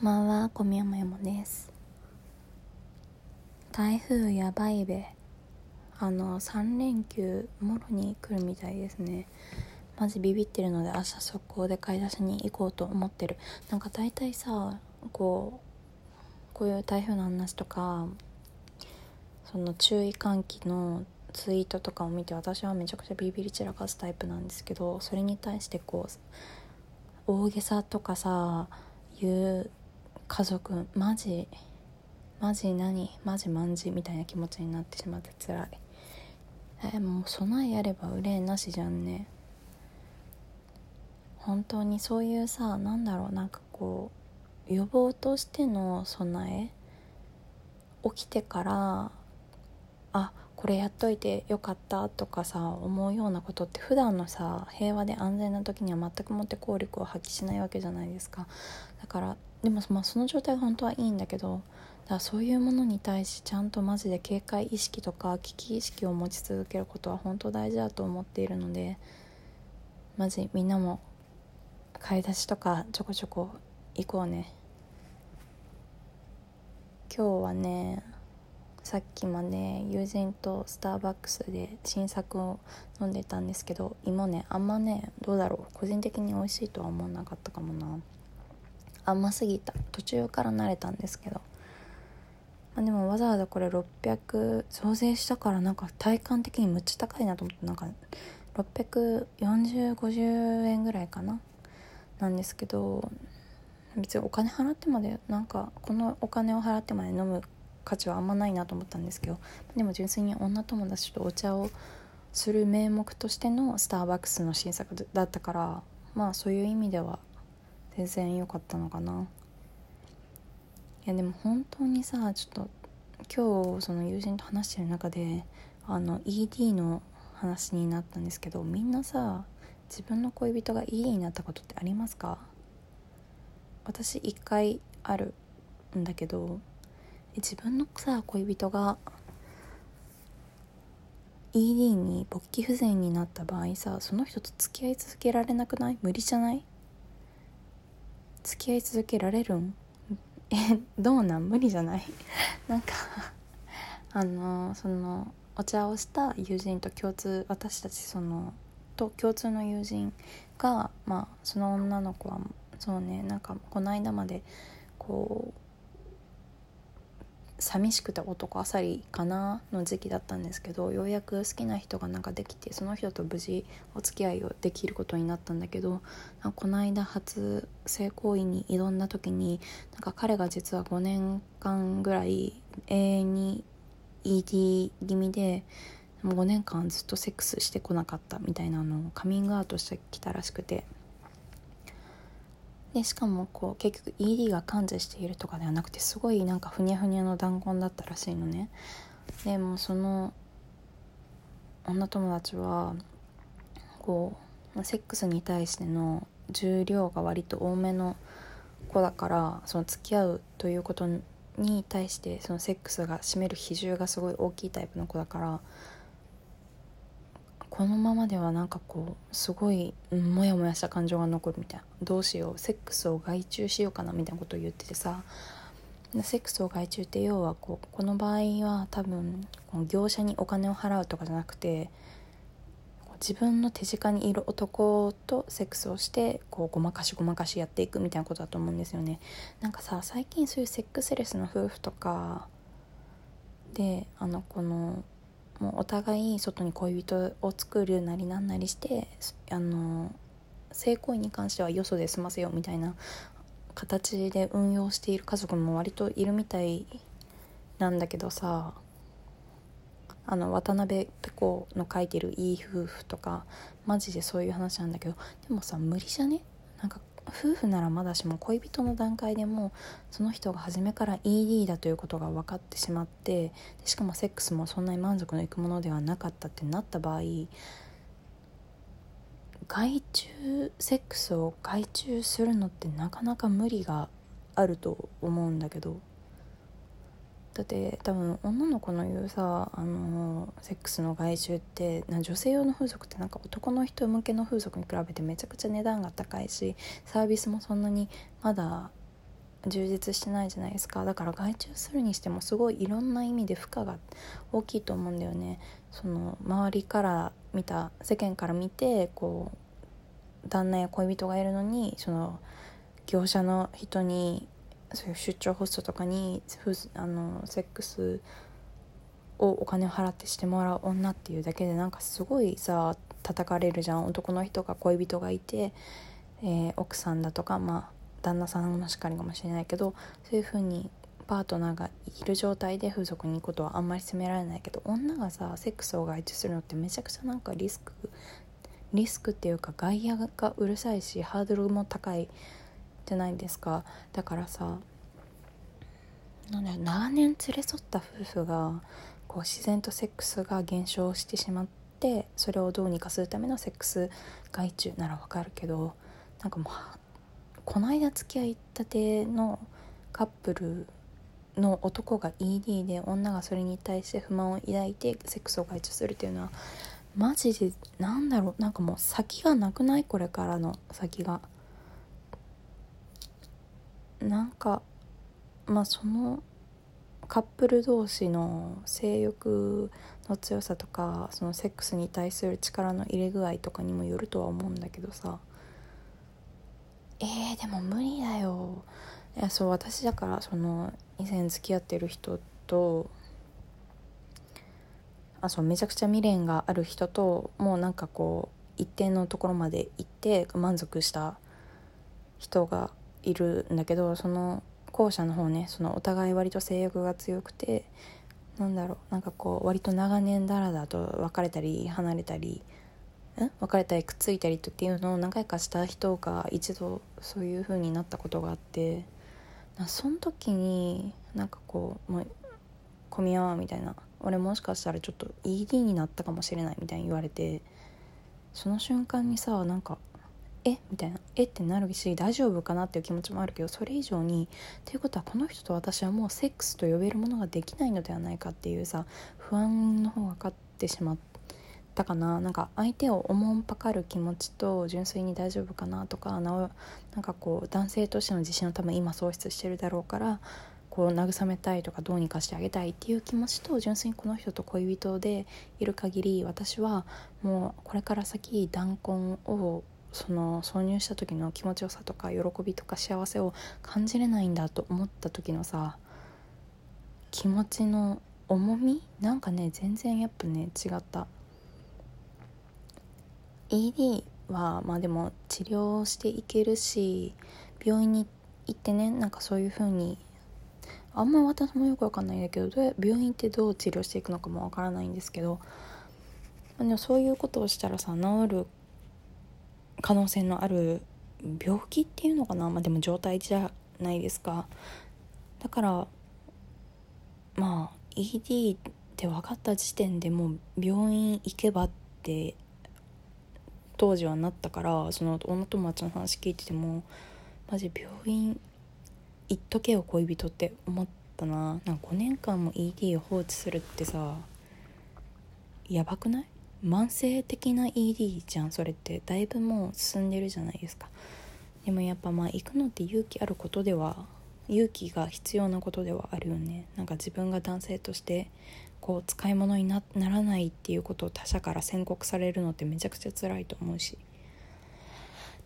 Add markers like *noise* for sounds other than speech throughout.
んばんは、小宮山山です。台風やばいべ。あの、3連休、もろに来るみたいですね。マジビビってるので、明日速攻で買い出しに行こうと思ってる。なんか大体さ、こう、こういう台風の話とか、その注意喚起のツイートとかを見て、私はめちゃくちゃビビり散らかすタイプなんですけど、それに対してこう、大げさとかさ、言う家族マジマジ何マジマンジみたいな気持ちになってしまって辛い。えもう備えやれば憂いなしじゃんね。本当にそういうさなんだろうなんかこう予防としての備え起きてからあこれやっといてよかったとかさ思うようなことって普段のさ平和で安全な時には全くもって効力を発揮しないわけじゃないですか。だからでも、まあ、その状態が本当はいいんだけどだからそういうものに対しちゃんとマジで警戒意識とか危機意識を持ち続けることは本当大事だと思っているのでマジみんなも買い出しとかちょこちょこ行こうね。今日はねさっきまで友人とスターバックスで新作を飲んでたんですけど芋ねあんまねどうだろう。個人的に美味しいとは思わなかったかもな。甘すぎた。途中から慣れたんですけど、まあ、でもわざわざこれ600増税したからなんか体感的にむっちゃ高いなと思ってなんか64050円ぐらいかな。なんですけど別にお金払ってまでなんかこのお金を払ってまで飲む価値はあんまないなと思ったんですけどでも純粋に女友達とお茶をする名目としてのスターバックスの新作だったからまあそういう意味では全然良かったのかな。いやでも本当にさちょっと今日その友人と話してる中であの ED の話になったんですけどみんなさ自分の恋人が ED になったことってありますか？私一回あるんだけど自分のさ恋人が ED に勃起不全になった場合さその人と付き合い続けられなくない？無理じゃない？付き合い続けられるん？*laughs* えどうなん？無理じゃない？*laughs* なんか *laughs* あのそのお茶をした友人と共通私たちそのと共通の友人がまあその女の子はそうねなんかこの間までこう寂しくて男あさりかなの時期だったんですけどようやく好きな人がなんかできてその人と無事お付き合いをできることになったんだけどこの間初性行為に挑んだ時になんか彼が実は5年間ぐらい永遠に ED 気味でもう5年間ずっとセックスしてこなかったみたいなのをカミングアウトしてきたらしくて。でしかもこう結局 ED が感知しているとかではなくてすごいなんかふにゃふにゃの弾痕だったらしいのね。でもその女友達はこうセックスに対しての重量が割と多めの子だからその付き合うということに対してそのセックスが占める比重がすごい大きいタイプの子だからこのままではなんかこうすごいモヤモヤした感情が残るみたいな。どうしよう。セックスを外注しようかなみたいなことを言っててさ。セックスを外注って要はこうこの場合は多分この業者にお金を払うとかじゃなくて自分の手近にいる男とセックスをしてこうごまかしごまかしやっていくみたいなことだと思うんですよね。なんかさ最近そういうセックスレスの夫婦とかであのこの互い外に恋人を作るなりなんなりしてあの性行為に関してはよそで済ませようみたいな形で運用している家族も割といるみたいなんだけどさあの渡辺ペコの書いてる「いい夫婦」とかマジでそういう話なんだけどでもさ無理じゃね？なんか夫婦ならまだしも恋人の段階でもその人が初めから ED だということが分かってしまってしかもセックスもそんなに満足のいくものではなかったってなった場合外注セックスを外注するのってなかなか無理があると思うんだけどだって多分女の子の言うさあのセックスの外注ってな女性用の風俗ってなんか男の人向けの風俗に比べてめちゃくちゃ値段が高いしサービスもそんなにまだ充実してないじゃないですか。だから外注するにしてもすごいいろんな意味で負荷が大きいと思うんだよね。その周りから見た世間から見てこう旦那や恋人がいるのにその業者の人にそういう出張ホストとかにあのセックスをお金を払ってしてもらう女っていうだけでなんかすごいさ叩かれるじゃん。男の人が恋人がいて、えー、奥さんだとかまあ旦那さんもしかりかもしれないけどそういう風にパートナーがいる状態で風俗に行くことはあんまり責められないけど女がさセックスを外注するのってめちゃくちゃなんかリスクリスクっていうか外野がうるさいしハードルも高いじゃないですか。だからさなんだ長年連れ添った夫婦がこう自然とセックスが減少してしまってそれをどうにかするためのセックス外注ならわかるけどなんかもうこの間付き合いたてのカップルの男が ED で女がそれに対して不満を抱いてセックスを外注するっていうのはマジでなんだろうなんかもう先がなくない？これからの先が。なんかまあそのカップル同士の性欲の強さとかそのセックスに対する力の入れ具合とかにもよるとは思うんだけどさ。えー、でも無理だよ。いやそう私だからその以前付き合ってる人とあそうめちゃくちゃ未練がある人ともうなんかこう一定のところまで行って満足した人がいるんだけどその後者の方ねそのお互い割と性欲が強くてなんだろうなんかこう割と長年だらだと別れたり離れたりん別れたりくっついたりっていうのを何回かした人が一度そういう風になったことがあってその時になんかこう「もう小宮は」みたいな「俺もしかしたらちょっと ED になったかもしれない」みたいに言われてその瞬間にさなんか「え？みたいな「え？っ?」てなるし大丈夫かなっていう気持ちもあるけどそれ以上にっていうことはこの人と私はもうセックスと呼べるものができないのではないかっていうさ不安の方が勝ってしまっ。たかななんか相手をおもんぱかる気持ちと純粋に大丈夫かなとかななんかこう男性としての自信を多分今喪失してるだろうからこう慰めたいとかどうにかしてあげたいっていう気持ちと純粋にこの人と恋人でいる限り私はもうこれから先弾痕をその挿入した時の気持ちよさとか喜びとか幸せを感じれないんだと思った時のさ気持ちの重み？なんかね全然やっぱね違った。ED はまあでも治療していけるし病院に行ってねなんかそういう風にあんま私もよくわかんないんだけど病院ってどう治療していくのかもわからないんですけどでもそういうことをしたらさ治る可能性のある病気っていうのかな？まあでも状態じゃないですか。だからまあ ED って分かった時点でもう病院行けばって当時はなったからその女友達の話聞いててもマジ病院行っとけよ恋人って思ったな。なんか5年間も ED を放置するってさやばくない？慢性的な ED じゃんそれってだいぶもう進んでるじゃないですか。でもやっぱまあ行くのって勇気あることでは勇気が必要なことではあるよね。なんか自分が男性としてこう使い物にならないっていうことを他者から宣告されるのってめちゃくちゃ辛いと思うし。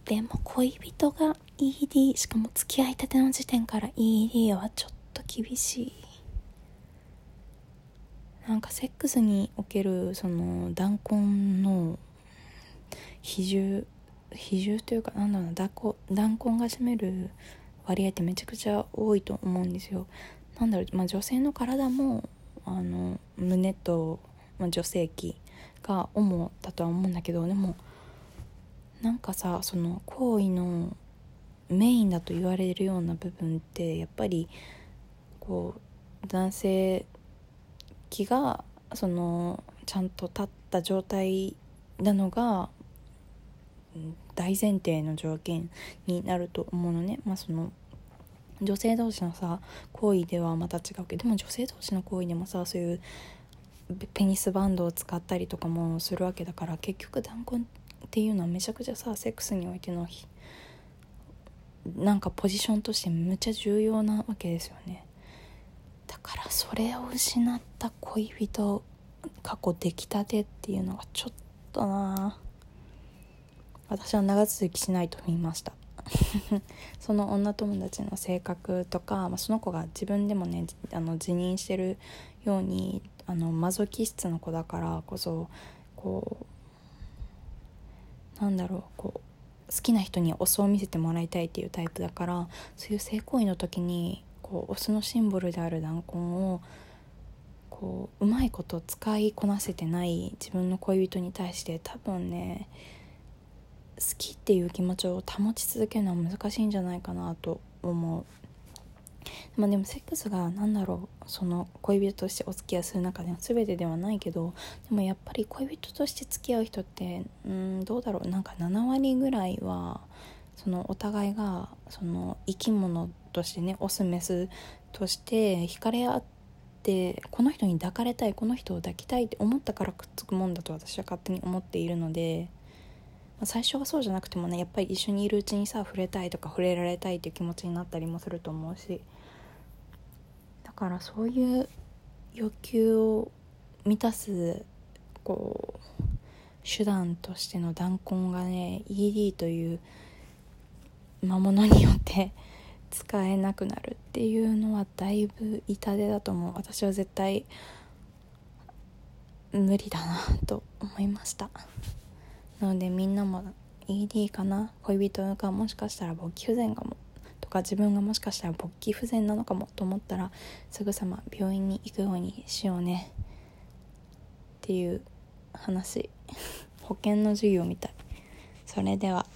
でも恋人が ED しかも付き合いたての時点から ED はちょっと厳しい。なんかセックスにおけるその弾痕の比重比重というかなんだろうな弾痕が占める割合ってめちゃくちゃ多いと思うんですよ。なんだろう、まあ、女性の体もあの胸と、まあ、女性器が主だとは思うんだけどでもなんかさその行為のメインだと言われるような部分ってやっぱりこう男性器がそのちゃんと立った状態なのが大前提の条件になると思うのね。まあ、その女性同士のさ行為ではまた違うけどでも女性同士の行為でもさそういうペニスバンドを使ったりとかもするわけだから結局弾痕っていうのはめちゃくちゃさセックスにおいてのなんかポジションとしてむっちゃ重要なわけですよねだからそれを失った恋人過去出来たてっていうのがちょっとな。私は長続きしないと言いました。*laughs* その女友達の性格とか、まあ、その子が自分でもねあの自認してるようにあのマゾキ質の子だからこそこうなんだろうこう好きな人にオスを見せてもらいたいっていうタイプだからそういう性行為の時にこうオスのシンボルである弾痕をこううまいこと使いこなせてない自分の恋人に対して多分ね好きっていう気持ちを保ち続けるのは難しいんじゃないかなと思う。まあ、でもセックスが何だろうその恋人としてお付き合いする中では全てではないけどでもやっぱり恋人として付き合う人ってうんどうだろうなんか7割ぐらいはそのお互いがその生き物としてねオスメスとして惹かれ合ってこの人に抱かれたいこの人を抱きたいって思ったからくっつくもんだと私は勝手に思っているので。ま最初はそうじゃなくてもねやっぱり一緒にいるうちにさ触れたいとか触れられたいっていう気持ちになったりもすると思うしだからそういう欲求を満たすこう手段としての弾痕がね ED という魔物によって使えなくなるっていうのはだいぶ痛手だと思う。私は絶対無理だなと思いました。なのでみんなも ED かな。恋人がもしかしたら勃起不全かもとか自分がもしかしたら勃起不全なのかもと思ったらすぐさま病院に行くようにしようね。っていう話。保険の授業みたい。それでは。